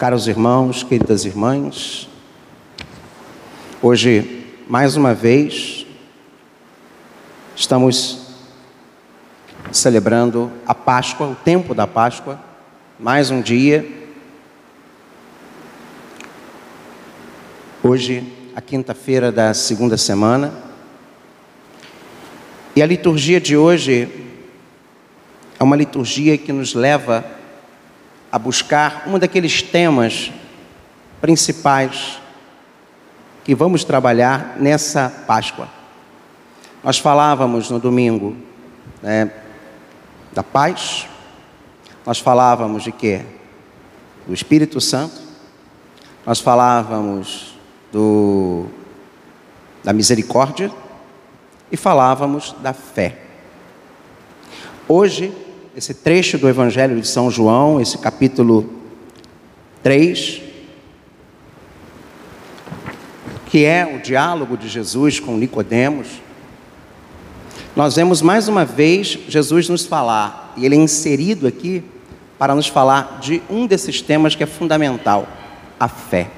Caros irmãos, queridas irmãs, hoje, mais uma vez, estamos celebrando a Páscoa, o tempo da Páscoa, mais um dia. Hoje, a quinta-feira da segunda semana. E a liturgia de hoje é uma liturgia que nos leva a buscar um daqueles temas principais que vamos trabalhar nessa Páscoa. Nós falávamos no domingo né, da paz, nós falávamos de quê? Do Espírito Santo, nós falávamos do, da misericórdia e falávamos da fé. Hoje esse trecho do Evangelho de São João, esse capítulo 3, que é o diálogo de Jesus com Nicodemos, nós vemos mais uma vez Jesus nos falar, e ele é inserido aqui para nos falar de um desses temas que é fundamental, a fé.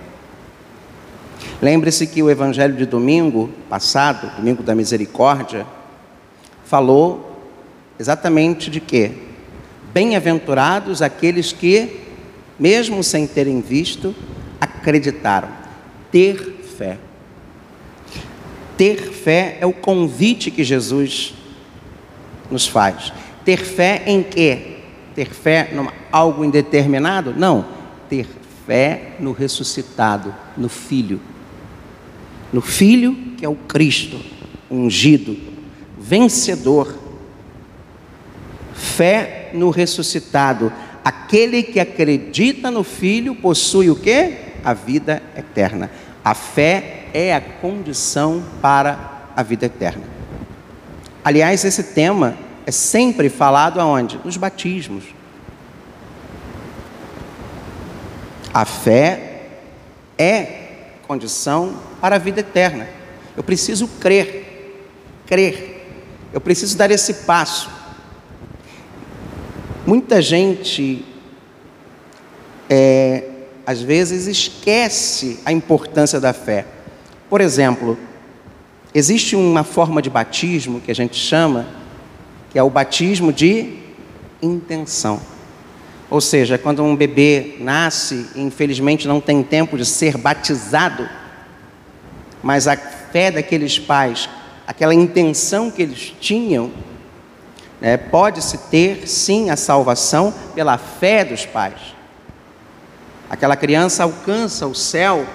Lembre-se que o evangelho de domingo passado, domingo da misericórdia, falou exatamente de quê? Bem-aventurados aqueles que, mesmo sem terem visto, acreditaram. Ter fé. Ter fé é o convite que Jesus nos faz. Ter fé em quê? Ter fé em algo indeterminado? Não. Ter fé no ressuscitado, no Filho. No Filho que é o Cristo, ungido, vencedor Fé no ressuscitado. Aquele que acredita no Filho possui o que? A vida eterna. A fé é a condição para a vida eterna. Aliás, esse tema é sempre falado aonde? Nos batismos. A fé é condição para a vida eterna. Eu preciso crer, crer. Eu preciso dar esse passo. Muita gente, é, às vezes, esquece a importância da fé. Por exemplo, existe uma forma de batismo que a gente chama, que é o batismo de intenção. Ou seja, quando um bebê nasce e infelizmente não tem tempo de ser batizado, mas a fé daqueles pais, aquela intenção que eles tinham, né, pode-se ter sim a salvação pela fé dos pais. Aquela criança alcança o céu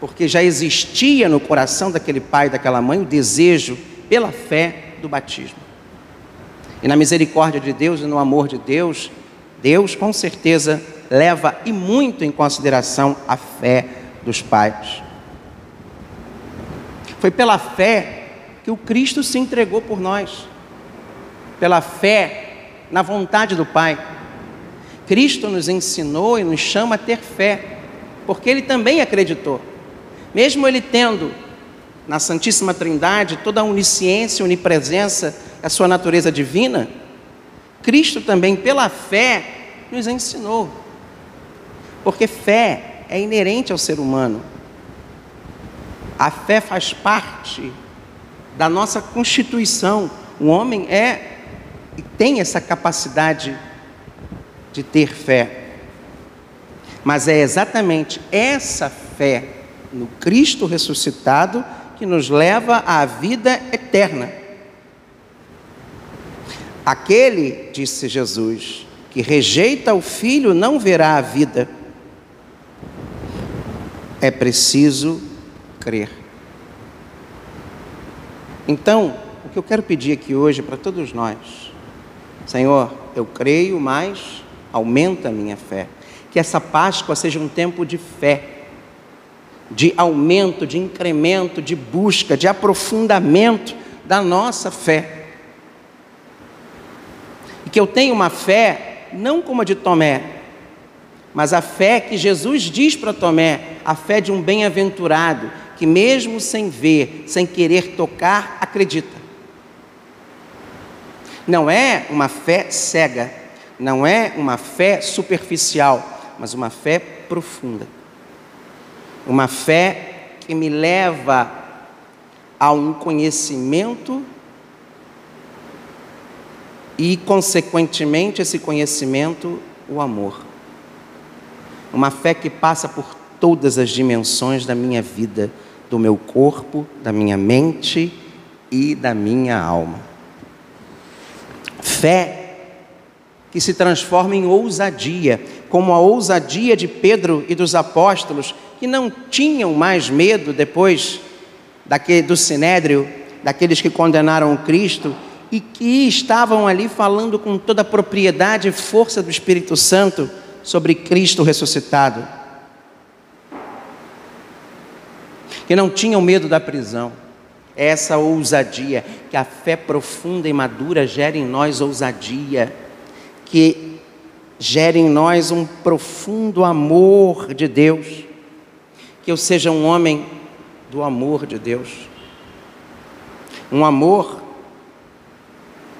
porque já existia no coração daquele pai e daquela mãe o desejo pela fé do batismo. E na misericórdia de Deus e no amor de Deus, Deus com certeza leva e muito em consideração a fé dos pais. Foi pela fé que o Cristo se entregou por nós pela fé na vontade do Pai. Cristo nos ensinou e nos chama a ter fé, porque ele também acreditou. Mesmo ele tendo na Santíssima Trindade toda a onisciência, onipresença, a sua natureza divina, Cristo também, pela fé, nos ensinou. Porque fé é inerente ao ser humano. A fé faz parte da nossa constituição. O homem é tem essa capacidade de ter fé. Mas é exatamente essa fé no Cristo ressuscitado que nos leva à vida eterna. Aquele, disse Jesus, que rejeita o filho não verá a vida. É preciso crer. Então, o que eu quero pedir aqui hoje para todos nós Senhor, eu creio, mas aumenta a minha fé. Que essa Páscoa seja um tempo de fé, de aumento, de incremento, de busca, de aprofundamento da nossa fé. E que eu tenha uma fé, não como a de Tomé, mas a fé que Jesus diz para Tomé, a fé de um bem-aventurado, que mesmo sem ver, sem querer tocar, acredita. Não é uma fé cega, não é uma fé superficial, mas uma fé profunda. Uma fé que me leva a um conhecimento e, consequentemente, esse conhecimento, o amor. Uma fé que passa por todas as dimensões da minha vida, do meu corpo, da minha mente e da minha alma. Fé que se transforma em ousadia, como a ousadia de Pedro e dos apóstolos, que não tinham mais medo depois daquele, do sinédrio, daqueles que condenaram Cristo e que estavam ali falando com toda a propriedade e força do Espírito Santo sobre Cristo ressuscitado. Que não tinham medo da prisão. Essa ousadia, que a fé profunda e madura gera em nós ousadia, que gera em nós um profundo amor de Deus, que eu seja um homem do amor de Deus, um amor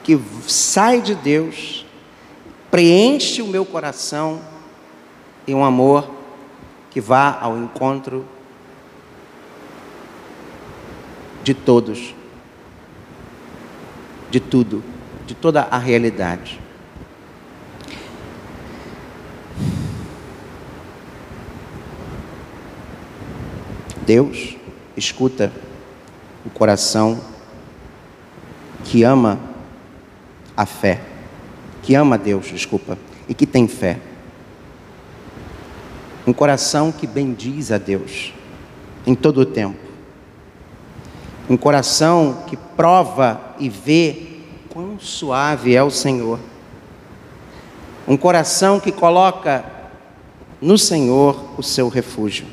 que sai de Deus, preenche o meu coração e um amor que vá ao encontro de todos, de tudo, de toda a realidade. Deus escuta o coração que ama a fé, que ama Deus, desculpa, e que tem fé. Um coração que bendiz a Deus em todo o tempo. Um coração que prova e vê quão suave é o Senhor. Um coração que coloca no Senhor o seu refúgio.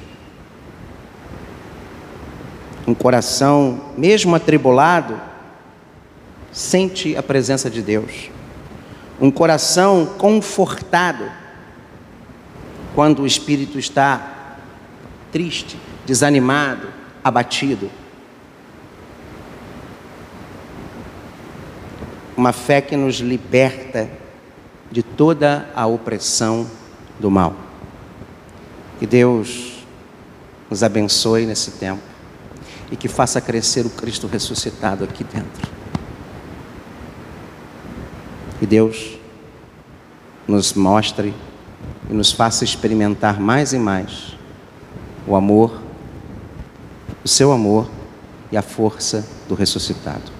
Um coração, mesmo atribulado, sente a presença de Deus. Um coração confortado quando o espírito está triste, desanimado, abatido. Uma fé que nos liberta de toda a opressão do mal. Que Deus nos abençoe nesse tempo e que faça crescer o Cristo ressuscitado aqui dentro. Que Deus nos mostre e nos faça experimentar mais e mais o amor, o seu amor e a força do ressuscitado.